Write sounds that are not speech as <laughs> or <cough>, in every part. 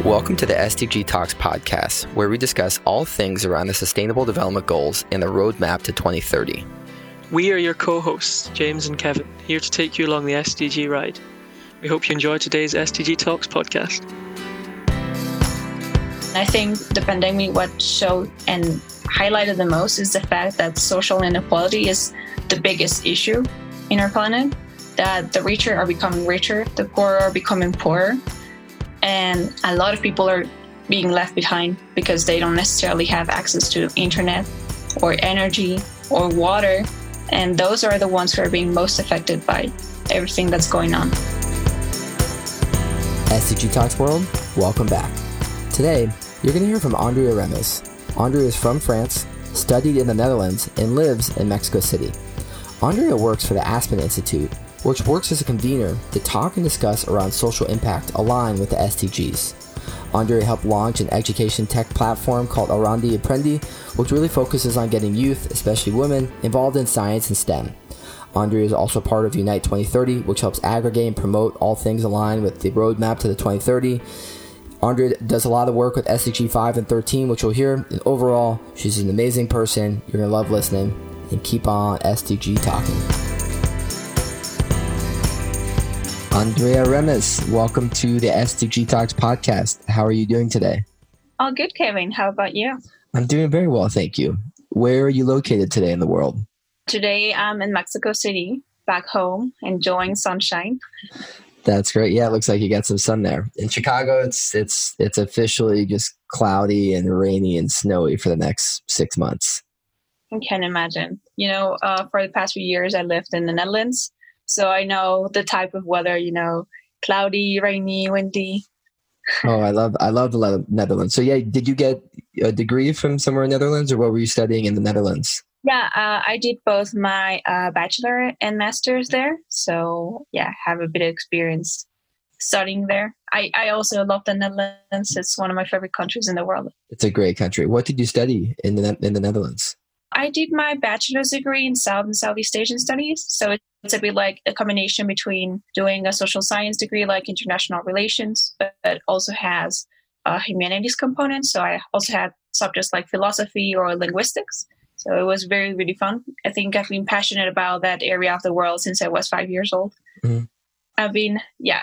Welcome to the SDG Talks podcast, where we discuss all things around the Sustainable Development Goals and the roadmap to 2030. We are your co hosts, James and Kevin, here to take you along the SDG ride. We hope you enjoy today's SDG Talks podcast. I think the pandemic, what showed and highlighted the most is the fact that social inequality is the biggest issue in our planet. That the richer are becoming richer, the poorer are becoming poorer, and a lot of people are being left behind because they don't necessarily have access to internet or energy or water and those are the ones who are being most affected by everything that's going on SDG Talks World, welcome back. Today, you're going to hear from Andrea Remes. Andrea is from France, studied in the Netherlands, and lives in Mexico City. Andrea works for the Aspen Institute, which works as a convener to talk and discuss around social impact aligned with the SDGs. Andrea helped launch an education tech platform called Erandi Aprende, which really focuses on getting youth, especially women, involved in science and STEM. Andrea is also part of Unite 2030, which helps aggregate and promote all things aligned with the roadmap to the 2030. Andrea does a lot of work with SDG 5 and 13, which you'll hear. And overall, she's an amazing person. You're going to love listening. And keep on SDG talking. Andrea Remes, welcome to the SDG Talks podcast. How are you doing today? All good, Kevin. How about you? I'm doing very well, thank you. Where are you located today in the world? Today I'm in Mexico City, back home, enjoying sunshine. That's great. Yeah, it looks like you got some sun there. In Chicago, it's it's it's officially just cloudy and rainy and snowy for the next six months. I can imagine. You know, uh, for the past few years, I lived in the Netherlands, so I know the type of weather, you know, cloudy, rainy, windy. oh, I love I love the Netherlands. So yeah, did you get a degree from somewhere in Netherlands, or what were you studying in the Netherlands? Yeah, uh, I did both my uh, bachelor and master's there. So yeah, have a bit of experience studying there. I, I also love the Netherlands. It's one of my favorite countries in the world. It's a great country. What did you study in the in the Netherlands? I did my bachelor's degree in South and Southeast Asian studies. So it's a bit like a combination between doing a social science degree like international relations, but it also has a humanities component. So I also had subjects like philosophy or linguistics. So it was very, really fun. I think I've been passionate about that area of the world since I was five years old. Mm-hmm. I've been, yeah,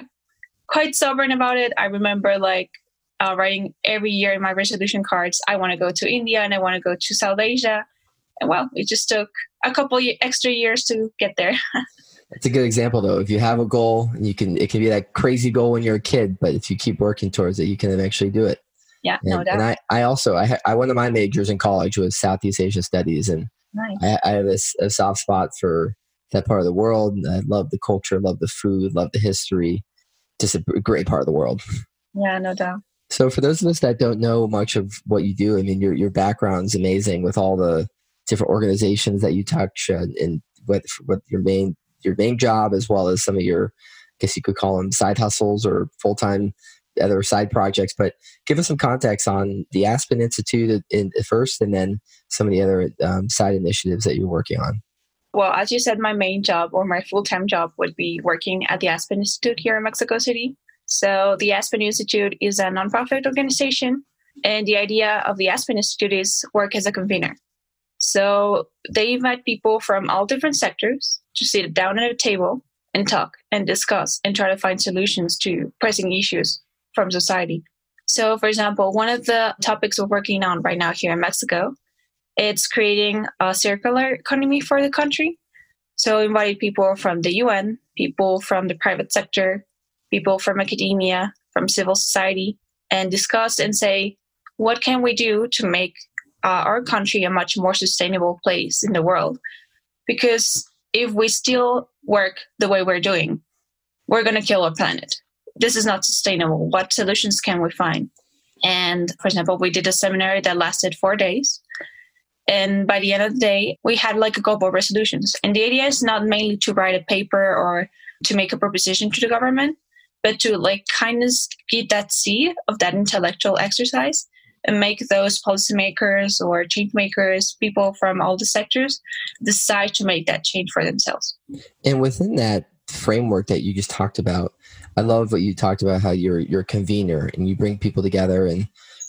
quite stubborn about it. I remember like uh, writing every year in my resolution cards, I want to go to India and I want to go to South Asia. Well, it just took a couple extra years to get there. <laughs> That's a good example, though. If you have a goal, you can it can be that crazy goal when you're a kid, but if you keep working towards it, you can eventually do it. Yeah, and, no doubt. And I, I also, I, I one of my majors in college was Southeast Asia Studies, and nice. I, I have a, a, soft spot for that part of the world. I love the culture, love the food, love the history. Just a great part of the world. <laughs> Yeah, no doubt. So, for those of us that don't know much of what you do, I mean, your your background's amazing with all the different organizations that you touch uh, and what what your main your main job as well as some of your I guess you could call them side hustles or full time other side projects. But give us some context on the Aspen Institute in, in first, and then some of the other um, side initiatives that you're working on. Well, as you said, my main job or my full time job would be working at the Aspen Institute here in Mexico City. So, the Aspen Institute is a nonprofit organization, and the idea of the Aspen Institute is work as a convener. So they invite people from all different sectors to sit down at a table and talk and discuss and try to find solutions to pressing issues from society. So, for example, one of the topics we're working on right now here in Mexico, it's creating a circular economy for the country. So, invited people from the UN, people from the private sector, people from academia, from civil society, and discuss and say, what can we do to make uh, our country a much more sustainable place in the world. Because if we still work the way we're doing, we're going to kill our planet. This is not sustainable. What solutions can we find? And for example, we did a seminar that lasted four days. And by the end of the day, we had like a of resolutions. And the idea is not mainly to write a paper or to make a proposition to the government, but to like kind of get that seed of that intellectual exercise make those policymakers or change makers, people from all the sectors, decide to make that change for themselves. And within that framework that you just talked about, I love what you talked about how you're you're a convener and you bring people together and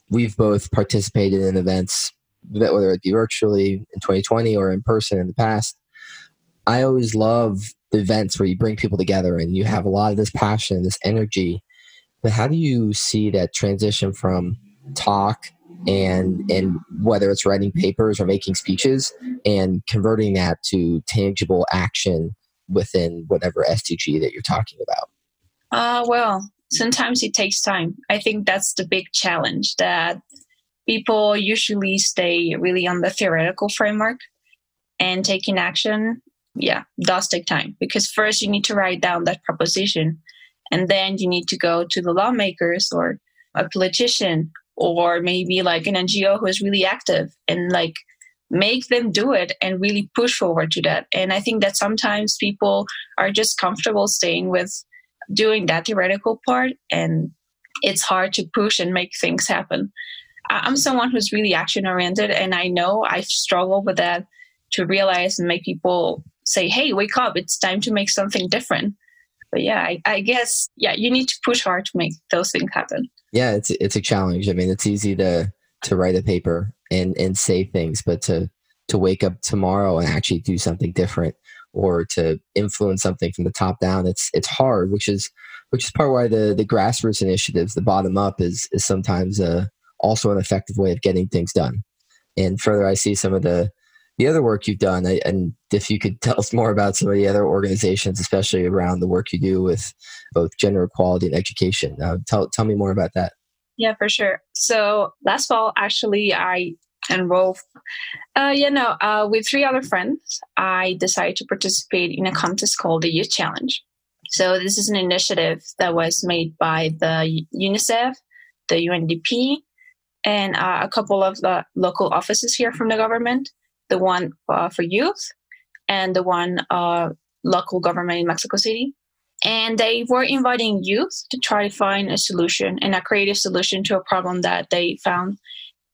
we've both participated in events whether it be virtually in 2020 or in person in the past. I always love the events where you bring people together and you have a lot of this passion, this energy. But how do you see that transition from talk and and whether it's writing papers or making speeches and converting that to tangible action within whatever SDG that you're talking about? Uh, well, sometimes it takes time. I think that's the big challenge that people usually stay really on the theoretical framework and taking action. Yeah, does take time because first you need to write down that proposition and then you need to go to the lawmakers or a politician or maybe like an NGO who is really active and like make them do it and really push forward to that. And I think that sometimes people are just comfortable staying with doing that theoretical part and it's hard to push and make things happen. I'm someone who's really action oriented and I know I struggle with that to realize and make people say, hey, wake up, it's time to make something different. But yeah, I, I guess, yeah, you need to push hard to make those things happen. Yeah, it's it's a challenge. I mean, it's easy to to write a paper and and say things, but to to wake up tomorrow and actually do something different or to influence something from the top down it's it's hard which is which is part why the the grassroots initiatives the bottom up is is sometimes uh, also an effective way of getting things done and further i see some of the the other work you've done and if you could <laughs> tell us more about some of the other organizations especially around the work you do with both gender equality and education uh, tell tell me more about that yeah for sure so last fall actually i Rolf. Uh, you know, uh, with three other friends, I decided to participate in a contest called the Youth Challenge. So this is an initiative that was made by the UNICEF, the UNDP, and uh, a couple of the local offices here from the government. The one uh, for youth, and the one uh, local government in Mexico City. And they were inviting youth to try to find a solution and a creative solution to a problem that they found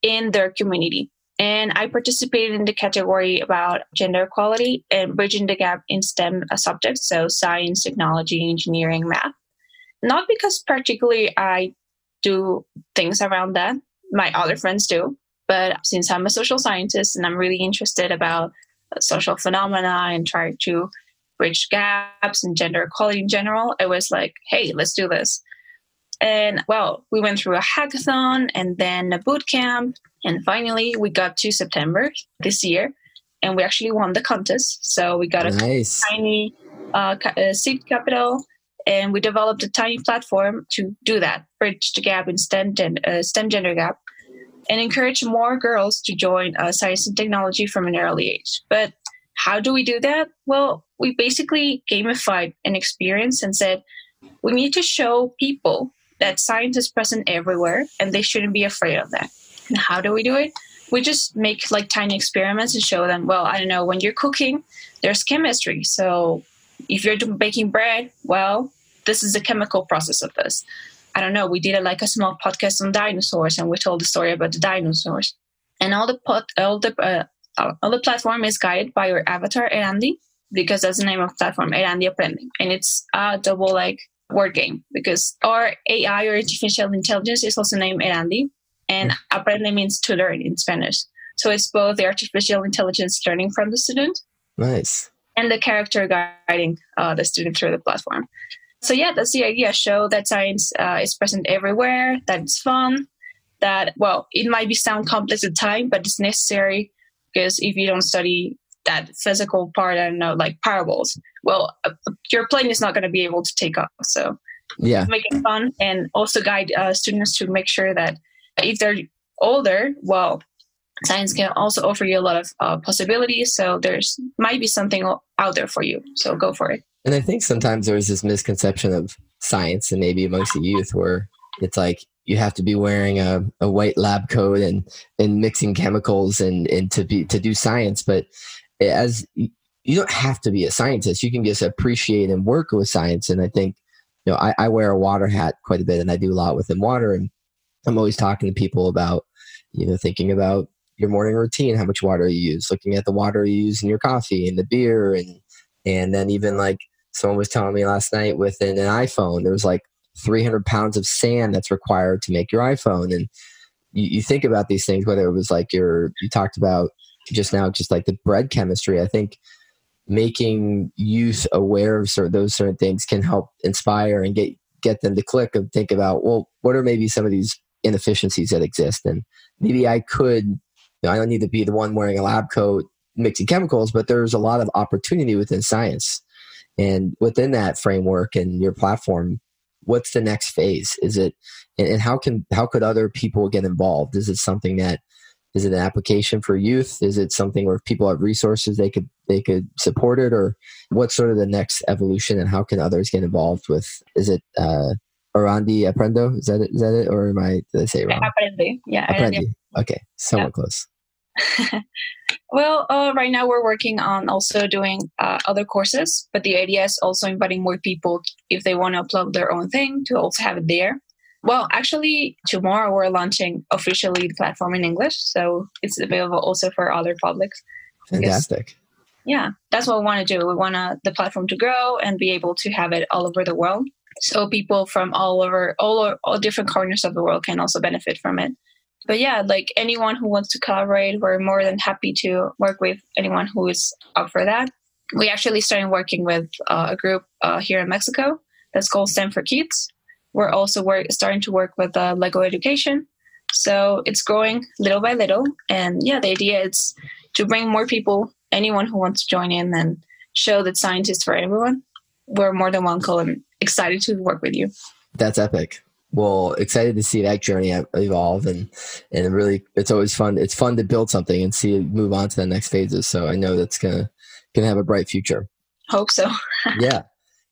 in their community. And I participated in the category about gender equality and bridging the gap in STEM subjects, so science, technology, engineering, math. Not because particularly I do things around that, my other friends do, but since I'm a social scientist and I'm really interested about social phenomena and try to bridge gaps and gender equality in general, it was like, hey, let's do this. And well, we went through a hackathon and then a boot camp. And finally, we got to September this year and we actually won the contest. So we got a nice. tiny uh, uh, seed capital and we developed a tiny platform to do that, bridge the gap in STEM, uh, STEM gender gap, and encourage more girls to join uh, science and technology from an early age. But how do we do that? Well, we basically gamified an experience and said, we need to show people that science is present everywhere and they shouldn't be afraid of that. And how do we do it? We just make like tiny experiments and show them, well, I don't know, when you're cooking, there's chemistry. So if you're baking bread, well, this is the chemical process of this. I don't know, we did a, like a small podcast on dinosaurs and we told the story about the dinosaurs. And all the pot, all the uh, all the platform is guided by your avatar Erandi because that's the name of the platform Erandi Aprende, and it's a double like word game because our AI or artificial intelligence is also named Erandi, and aprende means to learn in Spanish. So it's both the artificial intelligence learning from the student, nice, and the character guiding uh, the student through the platform. So yeah, that's the idea. Show that science uh, is present everywhere. That it's fun. That well, it might be sound complex at time, but it's necessary because if you don't study that physical part, I don't know, like parables, well, uh, your plane is not going to be able to take off. So yeah, make it fun and also guide uh, students to make sure that if they're older, well, science can also offer you a lot of uh, possibilities. So there's might be something out there for you. So go for it. And I think sometimes there's this misconception of science, and maybe amongst the youth, where it's like you have to be wearing a, a white lab coat and and mixing chemicals and and to be to do science. But as you don't have to be a scientist. You can just appreciate and work with science. And I think, you know, I, I wear a water hat quite a bit and I do a lot within water. And I'm always talking to people about, you know, thinking about your morning routine, how much water you use, looking at the water you use in your coffee and the beer and and then even like someone was telling me last night within an iPhone, there was like 300 pounds of sand that's required to make your iPhone. And you, you think about these things, whether it was like your, you talked about just now, just like the bread chemistry. I think making youth aware of of those certain things can help inspire and get get them to click and think about well what are maybe some of these inefficiencies that exist and maybe i could know, i don't need to be the one wearing a lab coat mixing chemicals but there's a lot of opportunity within science and within that framework and your platform. What's the next phase? Is it and, how can how could other people get involved? Is it something that is it an application for youth? Is it something where people have resources they could they could support it? Or what's sort of the next evolution and how can others get involved with is it uh Orandi Aprendo is that it, is that it or am I did I say it wrong Apprendi yeah Apprendi. okay somewhat yeah. close <laughs> well uh, right now we're working on also doing uh, other courses but the idea is also inviting more people if they want to upload their own thing to also have it there well, actually, tomorrow we're launching officially the platform in English, so it's available also for other publics. Fantastic. Yeah, that's what we want to do. We want the platform to grow and be able to have it all over the world, so people from all over, all all different corners of the world can also benefit from it. But yeah, like anyone who wants to collaborate, we're more than happy to work with anyone who is up for that. We actually started working with uh, a group uh, here in Mexico that's called STEM for Kids we're also work, starting to work with uh, Lego Education. So it's growing little by little. And yeah, the idea is to bring more people, anyone who wants to join in and show that science is for everyone. We're more than welcome and excited to work with you. That's epic. Well, excited to see that journey evolve and and really it's always fun. It's fun to build something and see it move on to the next phases. So I know that's gonna gonna have a bright future. Hope so. <laughs> yeah.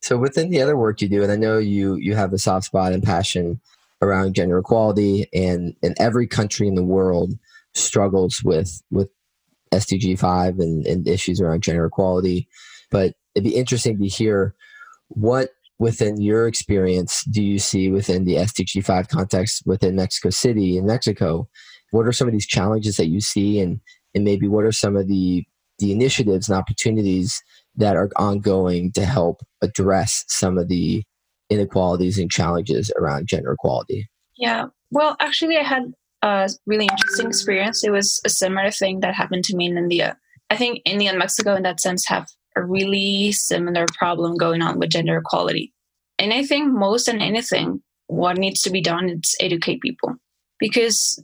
So within the other work you do, and I know you you have a soft spot and passion around gender equality, and and every country in the world struggles with with SDG five and, and issues around gender equality. But it'd be interesting to hear what within your experience do you see within the SDG five context within Mexico City in Mexico? What are some of these challenges that you see, and and maybe what are some of the the initiatives and opportunities that are ongoing to help address some of the inequalities and challenges around gender equality? Yeah. Well, actually, I had a really interesting experience. It was a similar thing that happened to me in India. I think India and Mexico, in that sense, have a really similar problem going on with gender equality. And I think most than anything, what needs to be done is educate people. Because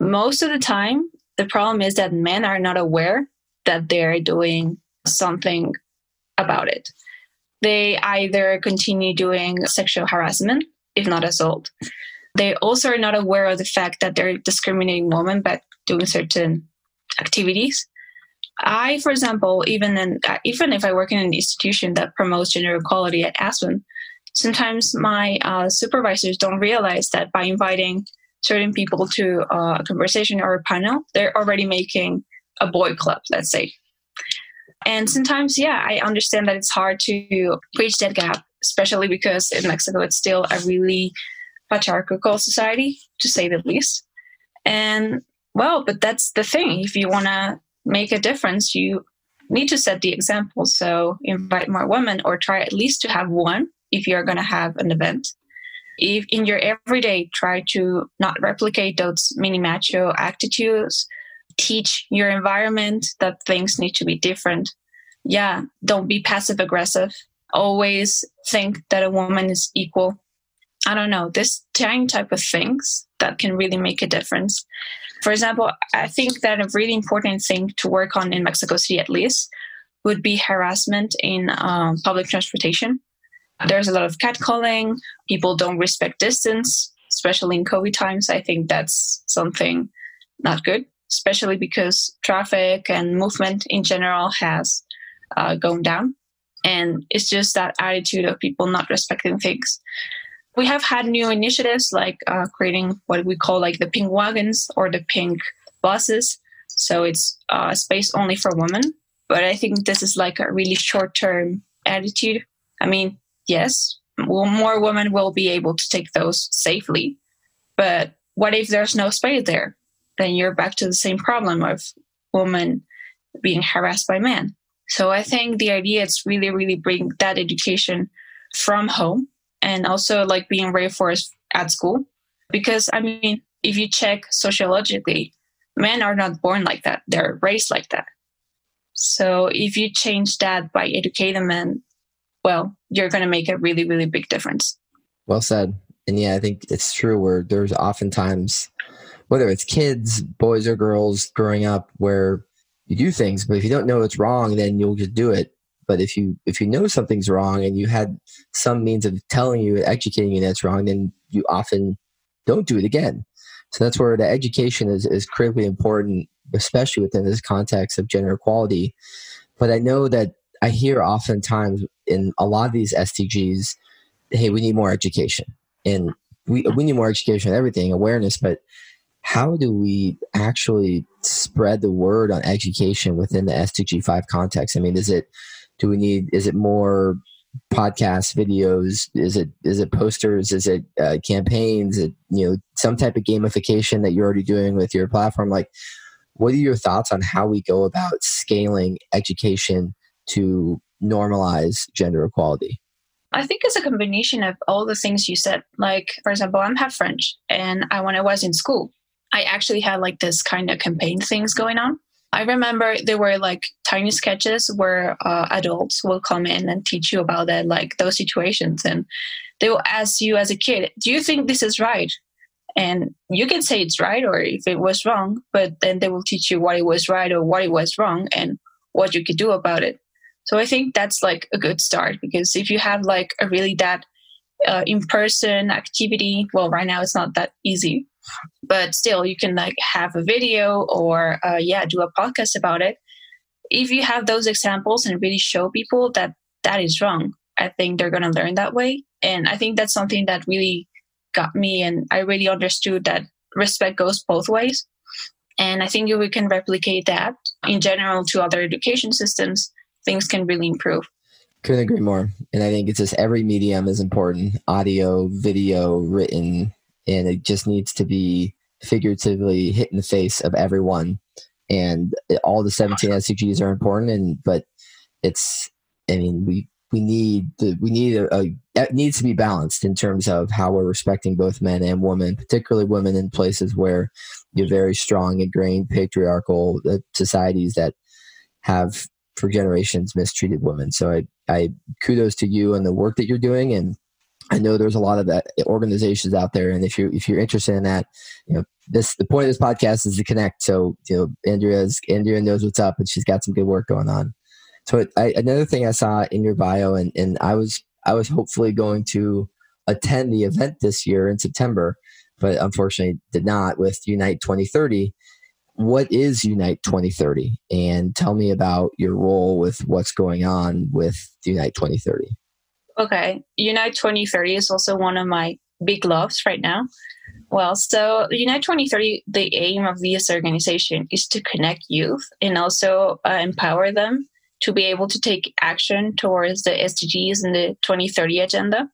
most of the time, the problem is that men are not aware that they're doing something about it. They either continue doing sexual harassment, if not assault. They also are not aware of the fact that they're discriminating women by doing certain activities. I, for example, even in, even if I work in an institution that promotes gender equality at Aspen, sometimes my uh, supervisors don't realize that by inviting certain people to uh, a conversation or a panel, they're already making a boy club, let's say. And sometimes, yeah, I understand that it's hard to bridge that gap, especially because in Mexico it's still a really patriarchal society, to say the least. And well, but that's the thing. If you want to make a difference, you need to set the example. So invite more women or try at least to have one if you're going to have an event. If in your everyday, try to not replicate those mini macho attitudes teach your environment that things need to be different. Yeah, don't be passive aggressive. Always think that a woman is equal. I don't know, this type of things that can really make a difference. For example, I think that a really important thing to work on in Mexico City, at least, would be harassment in um, public transportation. There's a lot of catcalling. People don't respect distance, especially in COVID times. I think that's something not good especially because traffic and movement in general has uh, gone down. And it's just that attitude of people not respecting things. We have had new initiatives like uh, creating what we call like the pink wagons or the pink buses. So it's uh, space only for women. But I think this is like a really short term attitude. I mean, yes, more women will be able to take those safely. But what if there's no space there? then you're back to the same problem of women being harassed by men. So I think the idea is really, really bring that education from home and also like being reinforced at school. Because I mean, if you check sociologically, men are not born like that. They're raised like that. So if you change that by educating men, well, you're going to make a really, really big difference. Well said. And yeah, I think it's true where there's oftentimes, whether it's kids, boys or girls growing up, where you do things, but if you don't know it's wrong, then you'll just do it. But if you if you know something's wrong and you had some means of telling you, educating you that's wrong, then you often don't do it again. So that's where the education is, is critically important, especially within this context of gender equality. But I know that I hear oftentimes in a lot of these SDGs, hey, we need more education. And we, we need more education on everything, awareness, but how do we actually spread the word on education within the SDG 5 context? I mean, is it, do we need, is it more podcasts, videos? Is it is it posters? Is it uh, campaigns? Is it you know some type of gamification that you're already doing with your platform? Like, what are your thoughts on how we go about scaling education to normalize gender equality? I think it's a combination of all the things you said. Like, for example, I'm half French, and I, when I was in school, I actually had like this kind of campaign things going on. I remember there were like tiny sketches where uh, adults will come in and teach you about that, like those situations, and they will ask you as a kid, "Do you think this is right?" And you can say it's right or if it was wrong, but then they will teach you what it was right or what it was wrong and what you could do about it. So I think that's like a good start because if you have like a really that uh, in-person activity, well, right now it's not that easy but still you can like have a video or uh, yeah do a podcast about it. If you have those examples and really show people that that is wrong i think they're going to learn that way. And i think that's something that really got me and i really understood that respect goes both ways. And i think if we can replicate that in general to other education systems things can really improve. Couldn't agree more. And i think it's just every medium is important. Audio video written and it just needs to be figuratively hit in the face of everyone. And all the 17 SDGs are important, and but it's I mean we we need the we need a, a it needs to be balanced in terms of how we're respecting both men and women, particularly women in places where you're very strong ingrained patriarchal uh, societies that have for generations mistreated women. So I, I kudos to you and the work that you're doing and I know there's a lot of that eh, organizations out there, and if you're if you're interested in that, you know, this the point of this podcast is to connect. So you know, Andrea's Andrea knows what's up, and she's got some good work going on. So I, another thing I saw in your bio, and and I was I was hopefully going to attend the event this year in September, but unfortunately did not with Unite 2030. What is Unite 2030? And tell me about your role with what's going on with Unite 2030. Okay. Unite 2030 is also one of my big loves right now. Well, so Unite 2030, the aim of this organization is to connect youth and also uh, empower them to be able to take action towards the SDGs and the 2030 agenda.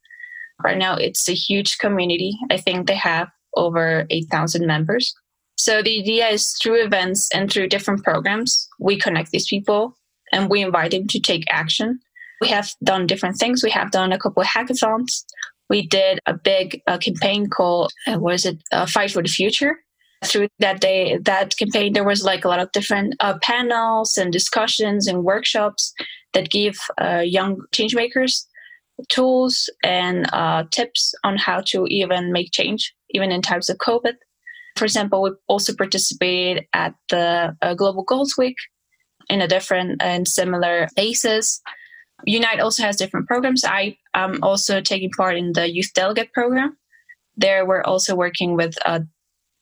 Right now, it's a huge community. I think they have over 8,000 members. So the idea is through events and through different programs, we connect these people and we invite them to take action we have done different things. We have done a couple of hackathons. We did a big uh, campaign called, uh, what is it, uh, Fight for the Future. Through that day, that campaign, there was like a lot of different uh, panels and discussions and workshops that give uh, young changemakers tools and uh, tips on how to even make change, even in times of COVID. For example, we also participated at the Global Goals Week in a different and similar basis. Unite also has different programs. I am also taking part in the Youth Delegate program. There, we're also working with uh,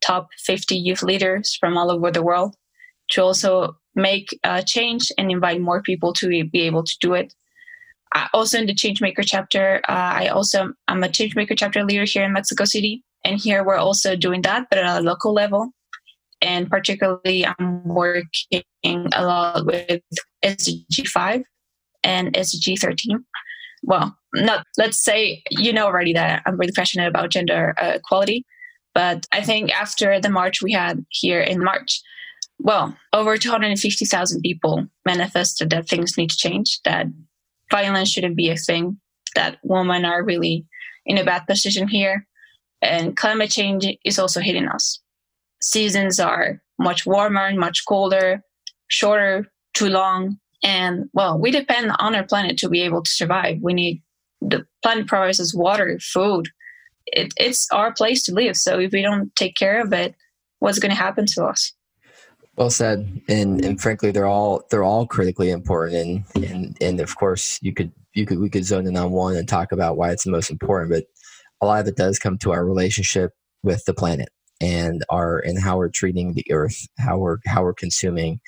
top 50 youth leaders from all over the world to also make a change and invite more people to be able to do it. Uh, also in the Changemaker chapter, uh, I also I'm a Changemaker chapter leader here in Mexico City, and here we're also doing that, but at a local level. And particularly, I'm working a lot with SDG five, and SDG 13. Well, not let's say you know already that I'm really passionate about gender uh, equality, but I think after the march we had here in March, well, over 250,000 people manifested that things need to change, that violence shouldn't be a thing, that women are really in a bad position here. And climate change is also hitting us. Seasons are much warmer, and much colder, shorter, too long. And well, we depend on our planet to be able to survive. We need the planet provides us water, food. It, it's our place to live. So if we don't take care of it, what's going to happen to us? Well said, and and frankly, they're all they're all critically important, and and and of course, you could you could we could zone in on one and talk about why it's the most important, but a lot of it does come to our relationship with the planet and our and how we're treating the earth, how we're how we're consuming,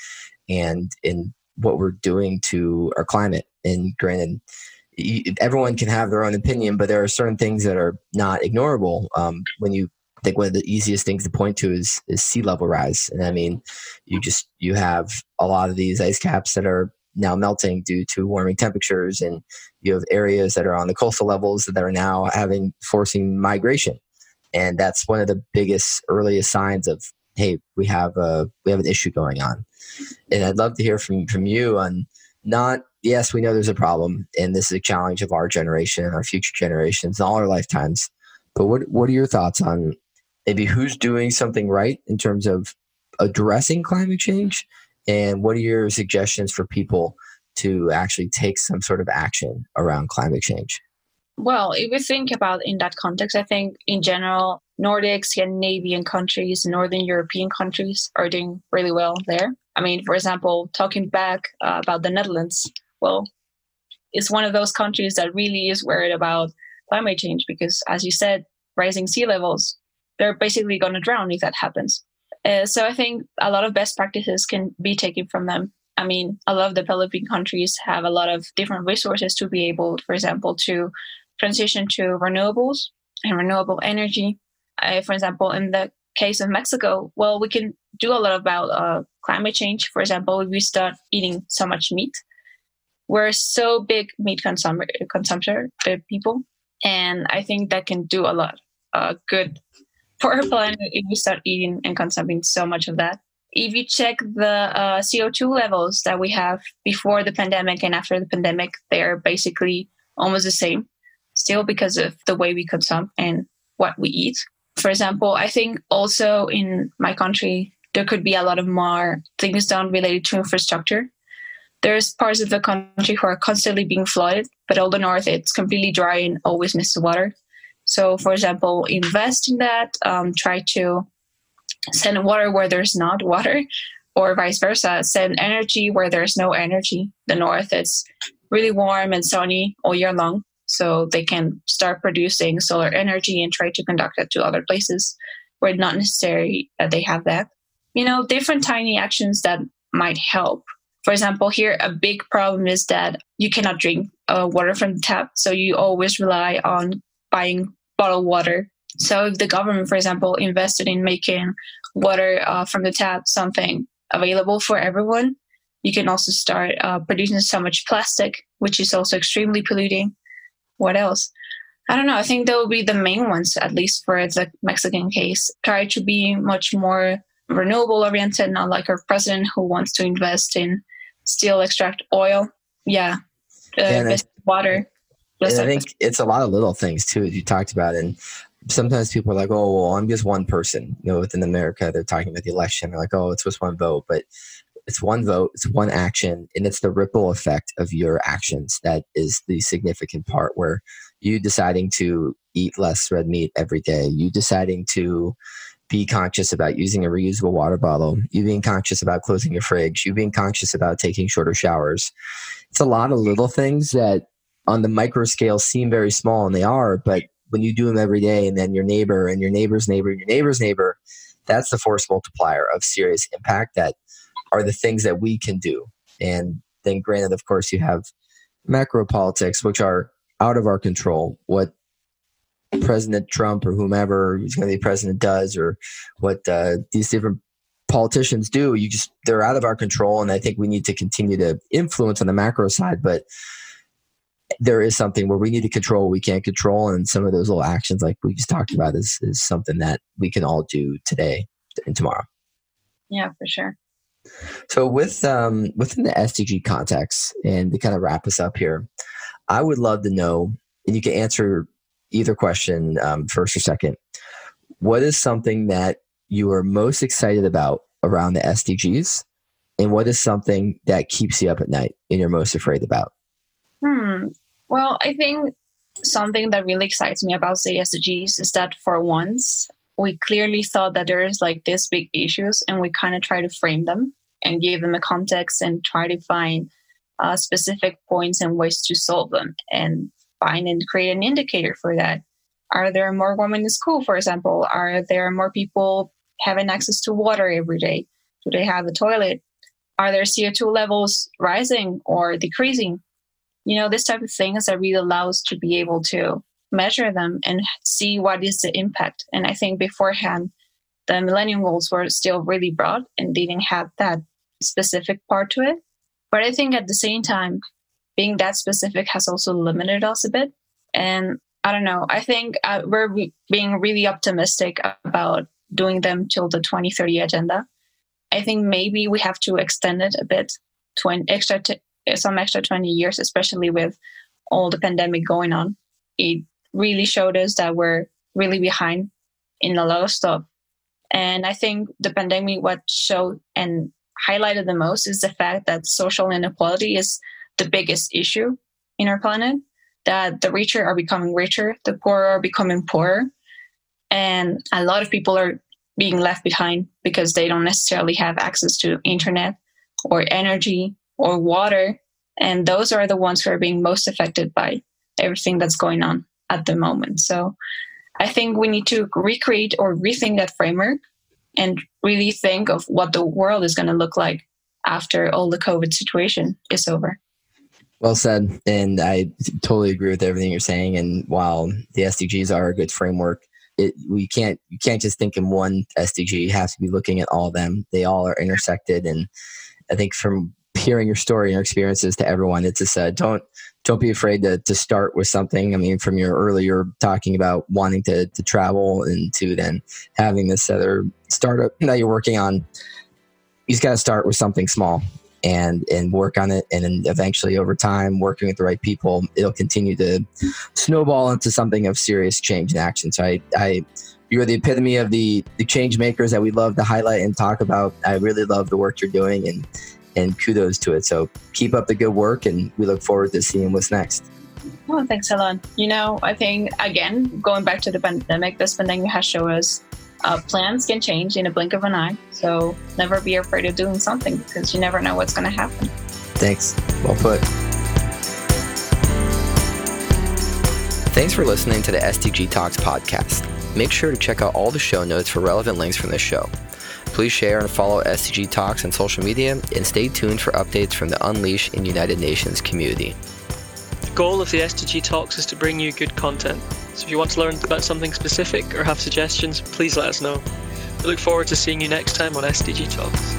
and in what we're doing to our climate. And granted, everyone can have their own opinion, but there are certain things that are not ignorable. Um, when you think one of the easiest things to point to is is sea level rise, and I mean, you just you have a lot of these ice caps that are now melting due to warming temperatures, and you have areas that are on the coastal levels that are now having forcing migration, and that's one of the biggest earliest signs of hey, we have a we have an issue going on, and I'd love to hear from from you on not yes, we know there's a problem, and this is a challenge of our generation and our future generations and all our lifetimes. But what what are your thoughts on maybe who's doing something right in terms of addressing climate change and what are your suggestions for people to actually take some sort of action around climate change well if we think about in that context i think in general nordic scandinavian countries northern european countries are doing really well there i mean for example talking back uh, about the netherlands well it's one of those countries that really is worried about climate change because as you said rising sea levels they're basically going to drown if that happens. Uh, so I think a lot of best practices can be taken from them. I mean, a lot of developing countries have a lot of different resources to be able, for example, to transition to renewables and renewable energy. Uh, for example, in the case of Mexico, well, we can do a lot about uh, climate change. For example, if we start eating so much meat, we're so big meat consumer consumption uh, people, and I think that can do a lot uh, good <laughs> for our planet if we start eating and consuming so much of that. If you check the uh, CO2 levels that we have before the pandemic and after the pandemic, they're basically almost the same, still because of the way we consume and what we eat. For example, I think also in my country, there could be a lot of more things done related to infrastructure. There's parts of the country who are constantly being flooded, but all the north, it's completely dry and always misses water. So, for example, invest in that, um, try to send water where there's not water, or vice versa, send energy where there's no energy. The north is really warm and sunny all year long, so they can start producing solar energy and try to conduct it to other places where it's not necessary that they have that. You know, different tiny actions that might help. For example, here a big problem is that you cannot drink uh, water from the tap, so you always rely on buying bottled water. So if the government, for example, invested in making water uh, from the tap something available for everyone, you can also start uh, producing so much plastic, which is also extremely polluting. What else? I don't know. I think that will be the main ones, at least for the Mexican case. Try to be much more renewable oriented, not like our president who wants to invest in steel extract oil. Yeah, uh, yeah water. I think it's a lot of little things too, as you talked about. And sometimes people are like, oh, well, I'm just one person. You know, within America, they're talking about the election. They're like, oh, it's just one vote. But it's one vote, it's one action, and it's the ripple effect of your actions that is the significant part where you deciding to eat less red meat every day, you deciding to be conscious about using a reusable water bottle, you being conscious about closing your fridge, you being conscious about taking shorter showers. It's a lot of little things that on the micro scale seem very small and they are, but when you do them every day and then your neighbor and your neighbor's neighbor and your neighbor's neighbor, that's the force multiplier of serious impact that are the things that we can do. And then granted, of course, you have macro politics, which are out of our control. What President Trump or whomever is going to be president does, or what uh, these different politicians do, you just they're out of our control. And I think we need to continue to influence on the macro side, but there is something where we need to control what we can't control and some of those little actions like we just talked about is, is something that we can all do today and tomorrow yeah for sure So with um, within the SDG context, and to kind of wrap us up here, I would love to know, and you can answer either question um, first or second. What is something that you are most excited about around the SDGs, and what is something that keeps you up at night and you're most afraid about? Hmm. Well, I think something that really excites me about the SDGs is that for once we clearly thought that there's like these big issues and we kind of try to frame them and give them a context and try to find uh, specific points and ways to solve them and find and create an indicator for that. Are there more women in school, for example? Are there more people having access to water every day? Do they have a toilet? Are their CO2 levels rising or decreasing? You know, this type of things that really allows to be able to measure them and see what is the impact. And I think beforehand, the Millennium Goals were still really broad and didn't have that specific part to it. But I think at the same time, being that specific has also limited us a bit. And I don't know, I think uh, we're re- being really optimistic about doing them till the 2030 agenda. I think maybe we have to extend it a bit to an extra, t- some extra 20 years, especially with all the pandemic going on. It really showed us that we're really behind in a lot of stuff. And I think the pandemic, what showed and highlighted the most is the fact that social inequality is the biggest issue in our planet, that the richer are becoming richer, the poorer are becoming poorer. And a lot of people are being left behind because they don't necessarily have access to internet or energy or water. And those are the ones who are being most affected by everything that's going on at the moment. So I think we need to recreate or rethink that framework and really think of what the world is going to look like after all the COVID situation is over. Well said. And I totally agree with everything you're saying. And while the SDGs are a good framework, it, we can't you can't just think in one SDG. You have to be looking at all of them. They all are intersected. And I think from hearing your story and your experiences to everyone, it's just uh, don't don't be afraid to, to start with something. I mean, from your earlier talking about wanting to, to travel and to then having this other startup that you're working on, you just got to start with something small and and work on it. And then eventually over time working with the right people it'll continue to snowball into something of serious change and action. So i i you're the epitome of the the change makers that we love to highlight and talk about. I really love the work you're doing and and kudos to it. So keep up the good work, and we look forward to seeing what's next. Oh, thanks, Helen. You know, I think again, going back to the pandemic, this pandemic has shown us uh, plans can change in a blink of an eye. So never be afraid of doing something because you never know what's going to happen. Thanks. Well put. Thanks for listening to the SDG Talks podcast. Make sure to check out all the show notes for relevant links from this show. Please share and follow SDG Talks on social media and stay tuned for updates from the Unleash in United Nations community. The goal of the SDG Talks is to bring you good content. So if you want to learn about something specific or have suggestions, please let us know. We look forward to seeing you next time on SDG Talks.